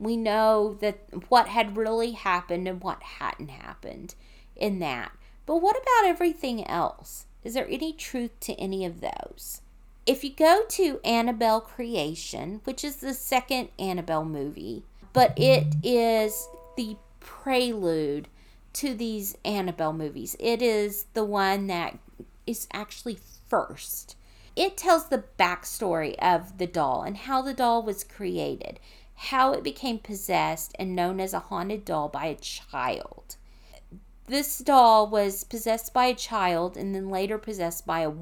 We know that what had really happened and what hadn't happened in that. But what about everything else? Is there any truth to any of those? If you go to Annabelle Creation, which is the second Annabelle movie, but it is the prelude to these Annabelle movies. It is the one that is actually first. It tells the backstory of the doll and how the doll was created, how it became possessed and known as a haunted doll by a child. This doll was possessed by a child and then later possessed by a,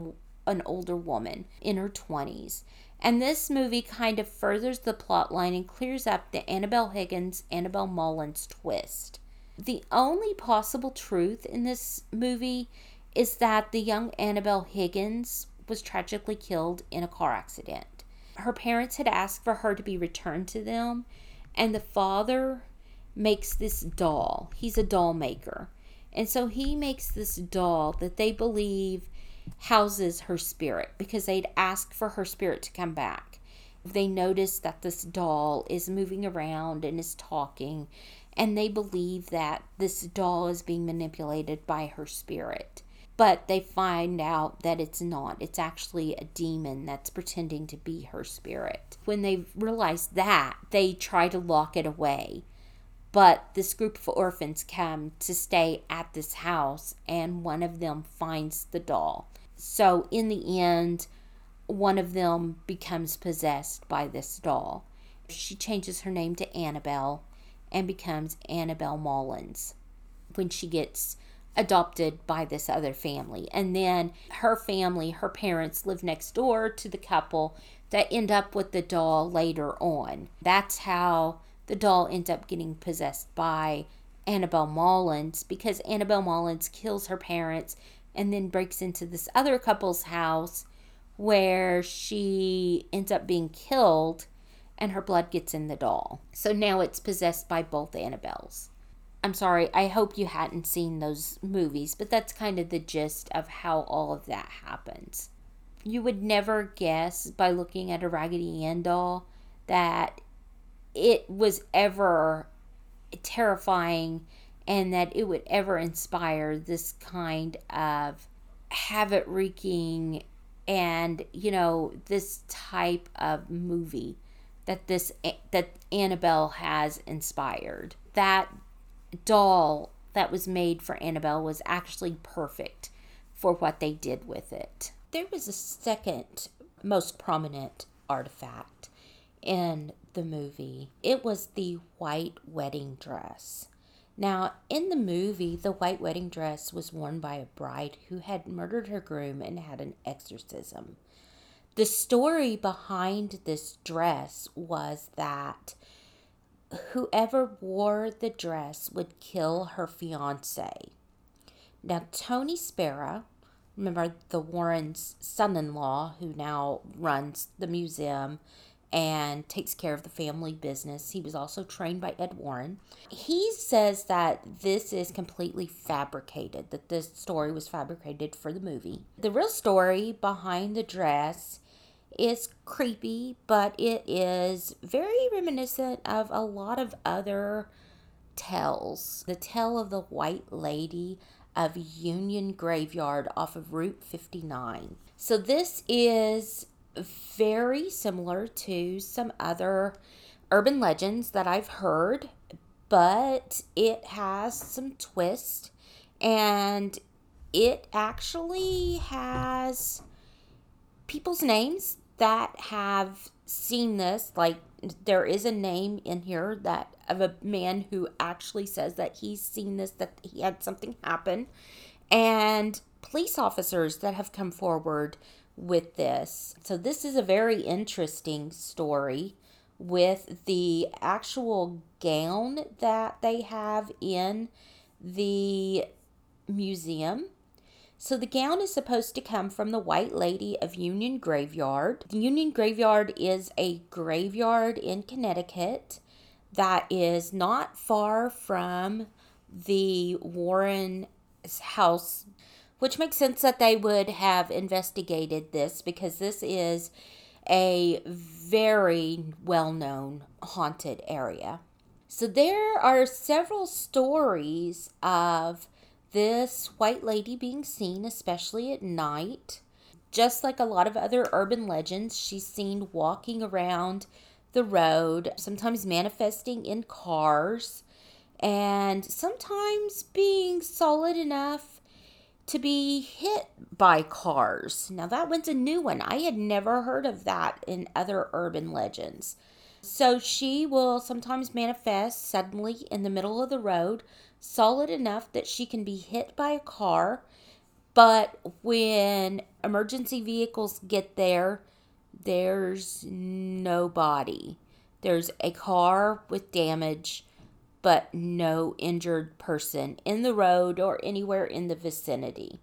an older woman in her 20s. And this movie kind of furthers the plot line and clears up the Annabelle Higgins, Annabelle Mullins twist. The only possible truth in this movie is that the young Annabelle Higgins was tragically killed in a car accident. Her parents had asked for her to be returned to them, and the father makes this doll. He's a doll maker. And so he makes this doll that they believe houses her spirit because they'd asked for her spirit to come back. They notice that this doll is moving around and is talking, and they believe that this doll is being manipulated by her spirit but they find out that it's not. It's actually a demon that's pretending to be her spirit. When they realize that, they try to lock it away. But this group of orphans come to stay at this house, and one of them finds the doll. So, in the end, one of them becomes possessed by this doll. She changes her name to Annabelle and becomes Annabelle Mullins when she gets adopted by this other family. And then her family, her parents live next door to the couple that end up with the doll later on. That's how the doll ends up getting possessed by Annabelle Mullins because Annabelle Mullins kills her parents and then breaks into this other couple's house where she ends up being killed and her blood gets in the doll. So now it's possessed by both Annabelles. I'm sorry, I hope you hadn't seen those movies, but that's kind of the gist of how all of that happens. You would never guess by looking at a Raggedy Ann doll that it was ever terrifying and that it would ever inspire this kind of havoc wreaking and you know this type of movie that this that Annabelle has inspired that doll that was made for Annabelle was actually perfect for what they did with it. There was a second most prominent artifact in the movie. It was the white wedding dress. Now, in the movie, the white wedding dress was worn by a bride who had murdered her groom and had an exorcism. The story behind this dress was that whoever wore the dress would kill her fiance. Now, Tony Spera, remember the Warren's son in law, who now runs the museum and takes care of the family business. He was also trained by Ed Warren. He says that this is completely fabricated, that this story was fabricated for the movie. The real story behind the dress is creepy, but it is very reminiscent of a lot of other tales. The tale of the White Lady of Union Graveyard off of Route 59. So this is very similar to some other urban legends that I've heard, but it has some twist and it actually has people's names that have seen this like there is a name in here that of a man who actually says that he's seen this that he had something happen. And police officers that have come forward with this. So this is a very interesting story with the actual gown that they have in the museum so the gown is supposed to come from the White Lady of Union Graveyard. The Union Graveyard is a graveyard in Connecticut that is not far from the Warren house, which makes sense that they would have investigated this because this is a very well known haunted area. So there are several stories of this white lady being seen, especially at night. Just like a lot of other urban legends, she's seen walking around the road, sometimes manifesting in cars, and sometimes being solid enough to be hit by cars. Now, that one's a new one. I had never heard of that in other urban legends. So, she will sometimes manifest suddenly in the middle of the road, solid enough that she can be hit by a car. But when emergency vehicles get there, there's no body. There's a car with damage, but no injured person in the road or anywhere in the vicinity.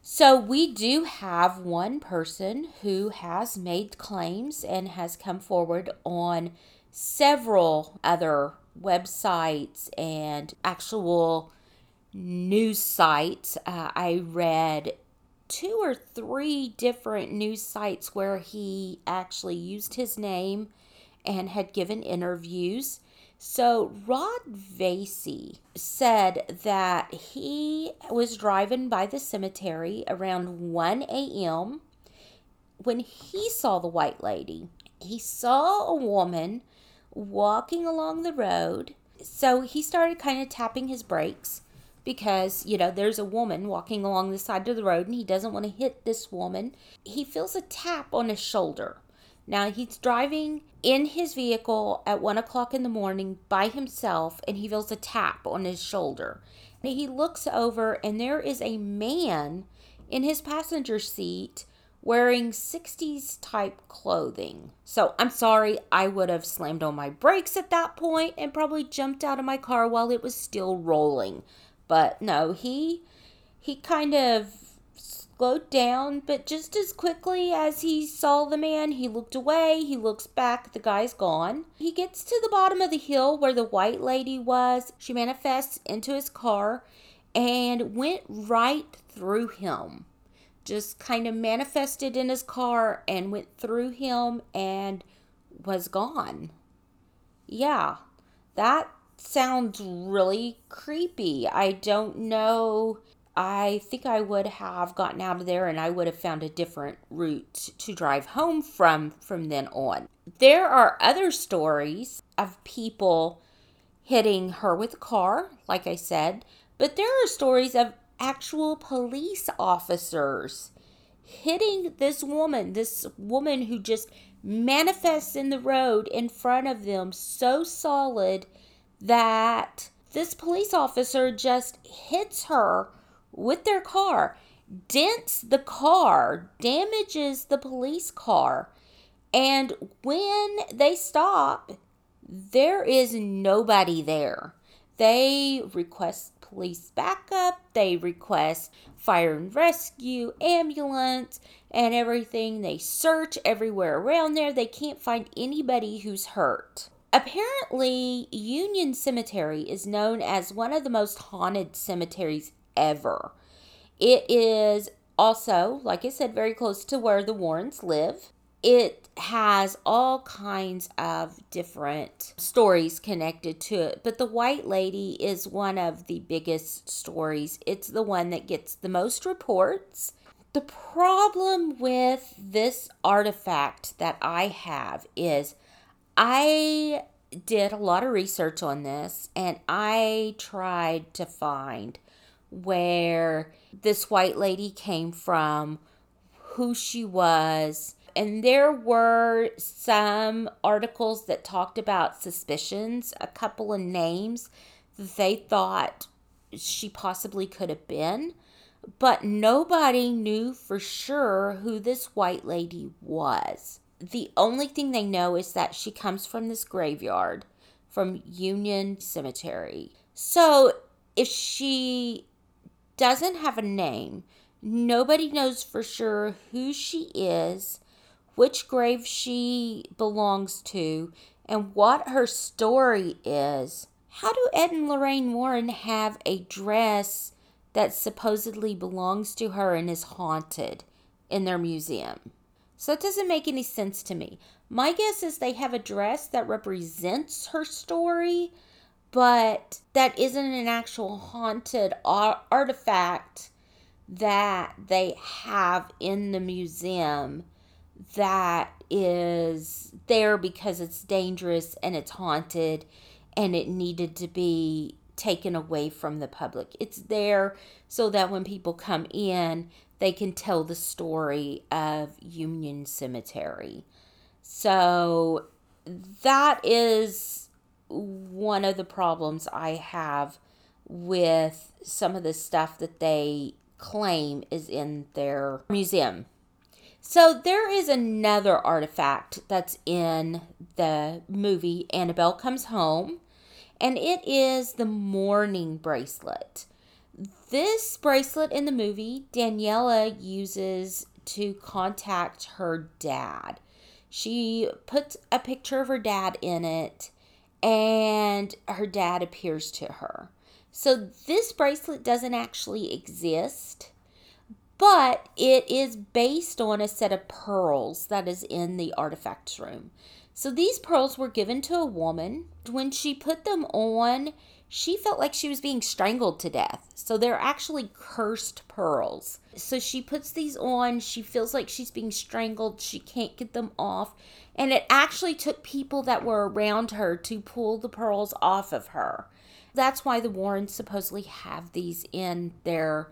So, we do have one person who has made claims and has come forward on several other websites and actual news sites. Uh, I read two or three different news sites where he actually used his name and had given interviews. So, Rod Vasey said that he was driving by the cemetery around 1 a.m. when he saw the white lady. He saw a woman walking along the road. So he started kind of tapping his brakes because, you know, there's a woman walking along the side of the road and he doesn't want to hit this woman. He feels a tap on his shoulder. Now he's driving in his vehicle at one o'clock in the morning by himself and he feels a tap on his shoulder. And he looks over and there is a man in his passenger seat wearing 60s type clothing. So I'm sorry, I would have slammed on my brakes at that point and probably jumped out of my car while it was still rolling. But no, he he kind of slowed down, but just as quickly as he saw the man, he looked away, he looks back, the guy's gone. He gets to the bottom of the hill where the white lady was. She manifests into his car and went right through him just kind of manifested in his car and went through him and was gone. Yeah, that sounds really creepy. I don't know. I think I would have gotten out of there and I would have found a different route to drive home from from then on. There are other stories of people hitting her with a car, like I said, but there are stories of actual police officers hitting this woman, this woman who just manifests in the road in front of them so solid that this police officer just hits her with their car, dents the car, damages the police car. And when they stop, there is nobody there. They request police backup, they request fire and rescue, ambulance, and everything. They search everywhere around there. They can't find anybody who's hurt. Apparently, Union Cemetery is known as one of the most haunted cemeteries ever. It is also, like I said, very close to where the Warrens live it has all kinds of different stories connected to it, but the White Lady is one of the biggest stories. It's the one that gets the most reports. The problem with this artifact that I have is I did a lot of research on this and I tried to find where this white lady came from, who she was. And there were some articles that talked about suspicions, a couple of names that they thought she possibly could have been. But nobody knew for sure who this white lady was. The only thing they know is that she comes from this graveyard, from Union Cemetery. So if she doesn't have a name, nobody knows for sure who she is, which grave she belongs to, and what her story is. How do Ed and Lorraine Warren have a dress that supposedly belongs to her and is haunted in their museum? So it doesn't make any sense to me. My guess is they have a dress that represents her story, but that isn't an actual haunted artifact that they have in the museum that is there because it's dangerous and it's haunted and it needed to be taken away from the public. It's there so that when people come in, they can tell the story of Union Cemetery. So that is one of the problems I have with some of the stuff that they claim is in their museum. So there is another artifact that's in the movie Annabelle Comes Home and it is the mourning bracelet. This bracelet in the movie, Daniela uses to contact her dad. She puts a picture of her dad in it, and her dad appears to her. So, this bracelet doesn't actually exist, but it is based on a set of pearls that is in the artifacts room. So these pearls were given to a woman. When she put them on, she felt like she was being strangled to death. So they're actually cursed pearls. So she puts these on. She feels like she's being strangled. She can't get them off. And it actually took people that were around her to pull the pearls off of her. That's why the Warrens supposedly have these in their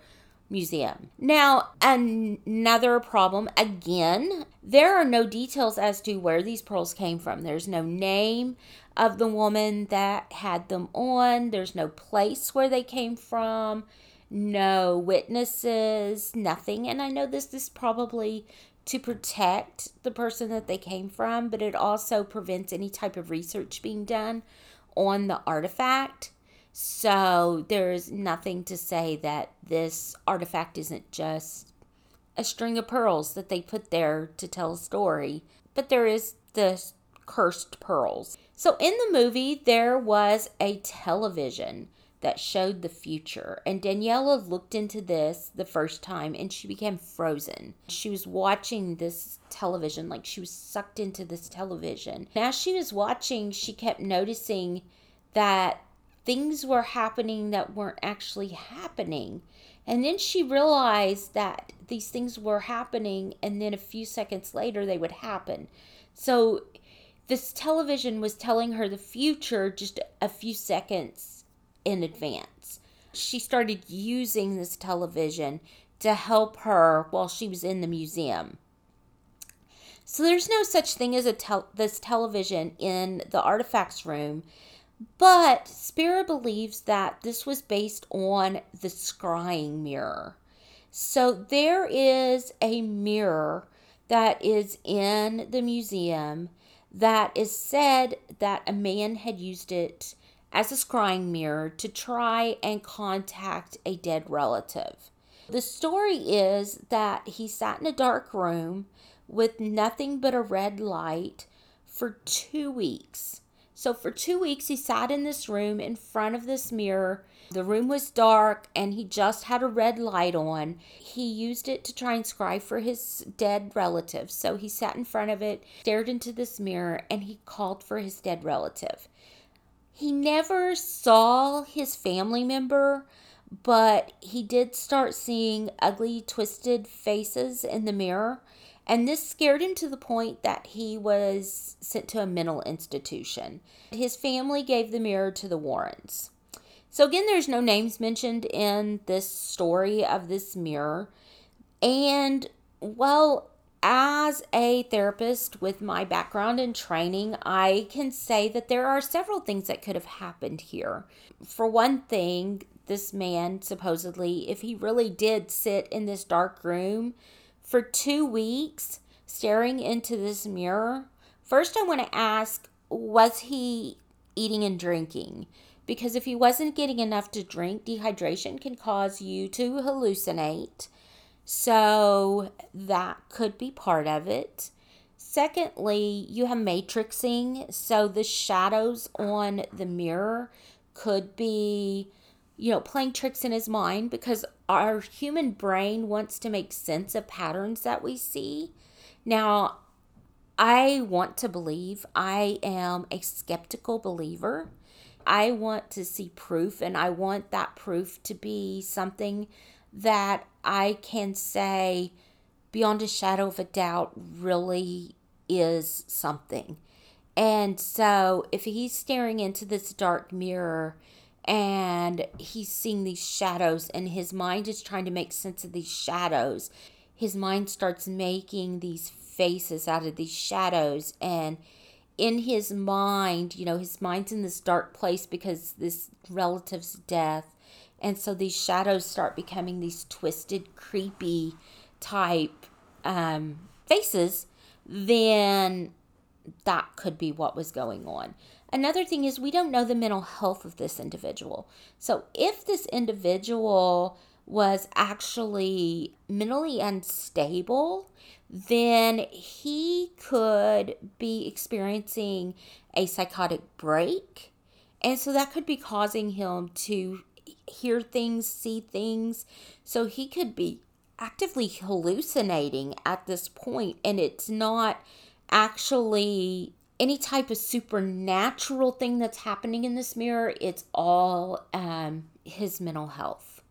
museum. Now, another problem again, there are no details as to where these pearls came from. There's no name of the woman that had them on, there's no place where they came from, no witnesses, nothing. And I know this is probably to protect the person that they came from, but it also prevents any type of research being done on the artifact. So there's nothing to say that this artifact isn't just a string of pearls that they put there to tell a story, but there is the cursed pearls. So in the movie, there was a television that showed the future, and Daniela looked into this the first time and she became frozen. She was watching this television, like she was sucked into this television. As she was watching, she kept noticing that things were happening that weren't actually happening. And then she realized that these things were happening, and then a few seconds later, they would happen. So, this television was telling her the future just a few seconds in advance. She started using this television to help her while she was in the museum. So, there's no such thing as a tel- this television in the artifacts room but Spera believes that this was based on the scrying mirror. So there is a mirror that is in the museum that is said that a man had used it as a scrying mirror to try and contact a dead relative. The story is that he sat in a dark room with nothing but a red light for two weeks so for two weeks, he sat in this room in front of this mirror. The room was dark and he just had a red light on. He used it to try and scry for his dead relative. So he sat in front of it, stared into this mirror, and he called for his dead relative. He never saw his family member, but he did start seeing ugly, twisted faces in the mirror. And this scared him to the point that he was sent to a mental institution. His family gave the mirror to the Warrens. So, again, there's no names mentioned in this story of this mirror. And, well, as a therapist with my background and training, I can say that there are several things that could have happened here. For one thing, this man supposedly, if he really did sit in this dark room for two weeks staring into this mirror, first I want to ask was he eating and drinking? Because if he wasn't getting enough to drink, dehydration can cause you to hallucinate. So that could be part of it. Secondly, you have matrixing. So the shadows on the mirror could be you know, playing tricks in his mind because our human brain wants to make sense of patterns that we see. Now, I want to believe I am a skeptical believer. I want to see proof, and I want that proof to be something that I can say beyond a shadow of a doubt really is something. And so, if he's staring into this dark mirror, and he's seeing these shadows and his mind is trying to make sense of these shadows. His mind starts making these faces out of these shadows and in his mind you know his mind's in this dark place because this relative's death and so these shadows start becoming these twisted creepy type um, faces then that could be what was going on Another thing is, we don't know the mental health of this individual. So, if this individual was actually mentally unstable, then he could be experiencing a psychotic break. And so that could be causing him to hear things, see things. So he could be actively hallucinating at this point, and it's not actually any type of supernatural thing that's happening in this mirror, it's all um, his mental health.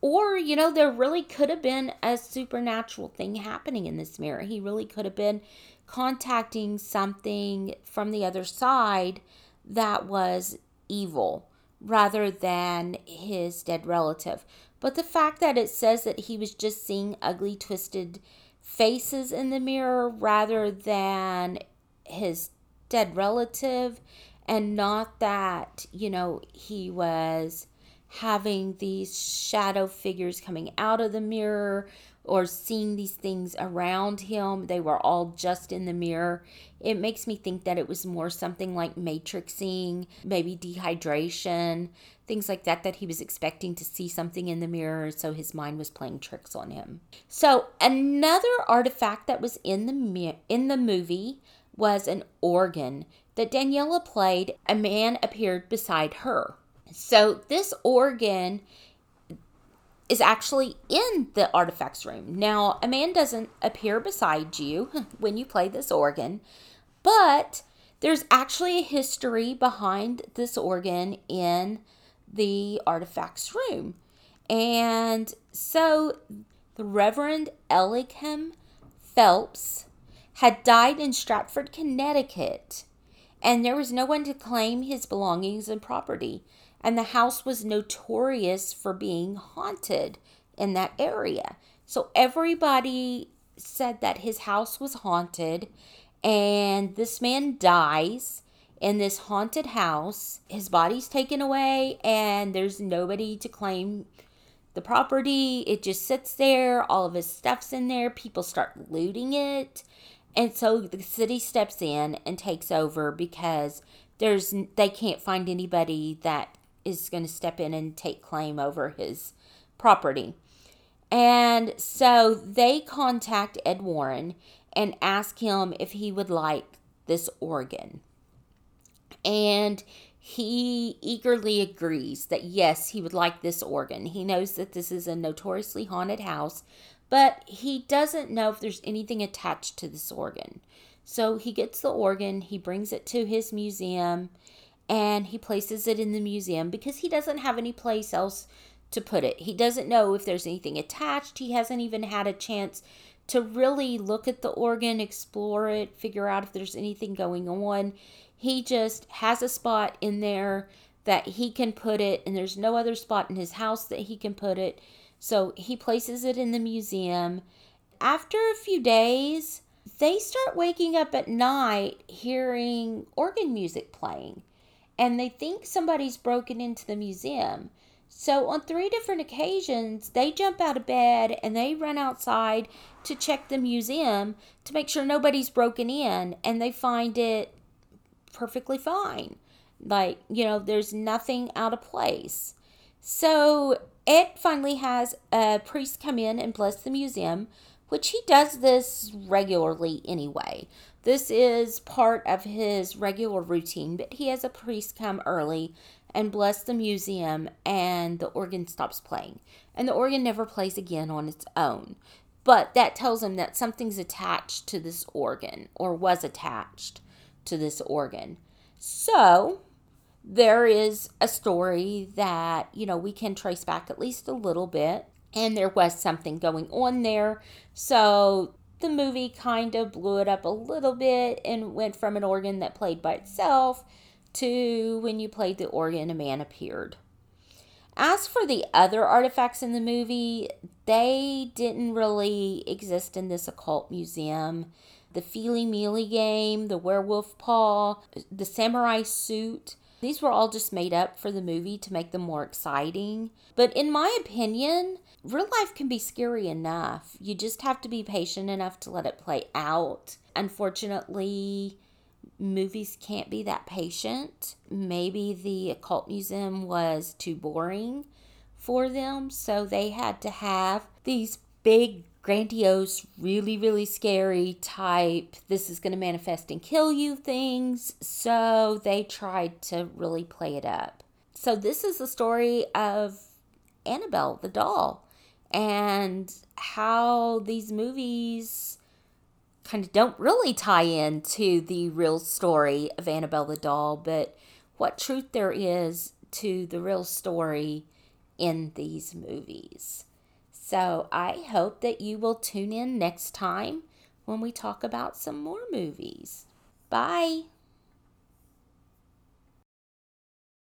Or, you know, there really could have been a supernatural thing happening in this mirror. He really could have been contacting something from the other side that was evil rather than his dead relative. But the fact that it says that he was just seeing ugly, twisted faces in the mirror rather than his dead relative and not that, you know, he was having these shadow figures coming out of the mirror or seeing these things around him. They were all just in the mirror. It makes me think that it was more something like matrixing, maybe dehydration, things like that, that he was expecting to see something in the mirror, so his mind was playing tricks on him. So, another artifact that was in the, in the movie was an organ that Daniela played. A man appeared beside her. So this organ is actually in the artifacts room. Now, a man doesn't appear beside you <laughs> when you play this organ, but there's actually a history behind this organ in the artifacts room. And so the Reverend Eliakim Phelps had died in Stratford, Connecticut, and there was no one to claim his belongings and property. And the house was notorious for being haunted in that area. So everybody said that his house was haunted, and this man dies in this haunted house. His body's taken away, and there's nobody to claim the property. It just sits there. All of his stuff's in there. People start looting it. And so the city steps in and takes over because there's they can't find anybody that is going to step in and take claim over his property. And so they contact Ed Warren and ask him if he would like this organ. And he eagerly agrees that yes, he would like this organ. He knows that this is a notoriously haunted house, but he doesn't know if there's anything attached to this organ. So he gets the organ, he brings it to his museum, and he places it in the museum because he doesn't have any place else to put it. He doesn't know if there's anything attached. He hasn't even had a chance to really look at the organ, explore it, figure out if there's anything going on. He just has a spot in there that he can put it, and there's no other spot in his house that he can put it. So he places it in the museum. After a few days, they start waking up at night hearing organ music playing, and they think somebody's broken into the museum. So, on three different occasions, they jump out of bed and they run outside to check the museum to make sure nobody's broken in, and they find it perfectly fine. Like, you know, there's nothing out of place. So, Ed finally has a priest come in and bless the museum, which he does this regularly anyway. This is part of his regular routine, but he has a priest come early and bless the museum, and the organ stops playing. And the organ never plays again on its own. But that tells him that something's attached to this organ or was attached to this organ. So there is a story that, you know, we can trace back at least a little bit. And there was something going on there. So the movie kind of blew it up a little bit and went from an organ that played by itself to when you played the organ, a man appeared. As for the other artifacts in the movie, they didn't really exist in this occult museum. The Feeley Meeley game, the werewolf paw, the samurai suit, these were all just made up for the movie to make them more exciting. But in my opinion, real life can be scary enough. You just have to be patient enough to let it play out. Unfortunately, movies can't be that patient. Maybe the occult museum was too boring for them, so they had to have these big, grandiose, really, really scary type, this is going to manifest and kill you things. So they tried to really play it up. So this is the story of Annabelle the doll and how these movies kind of don't really tie into the real story of Annabelle the doll, but what truth there is to the real story in these movies. So I hope that you will tune in next time when we talk about some more movies. Bye.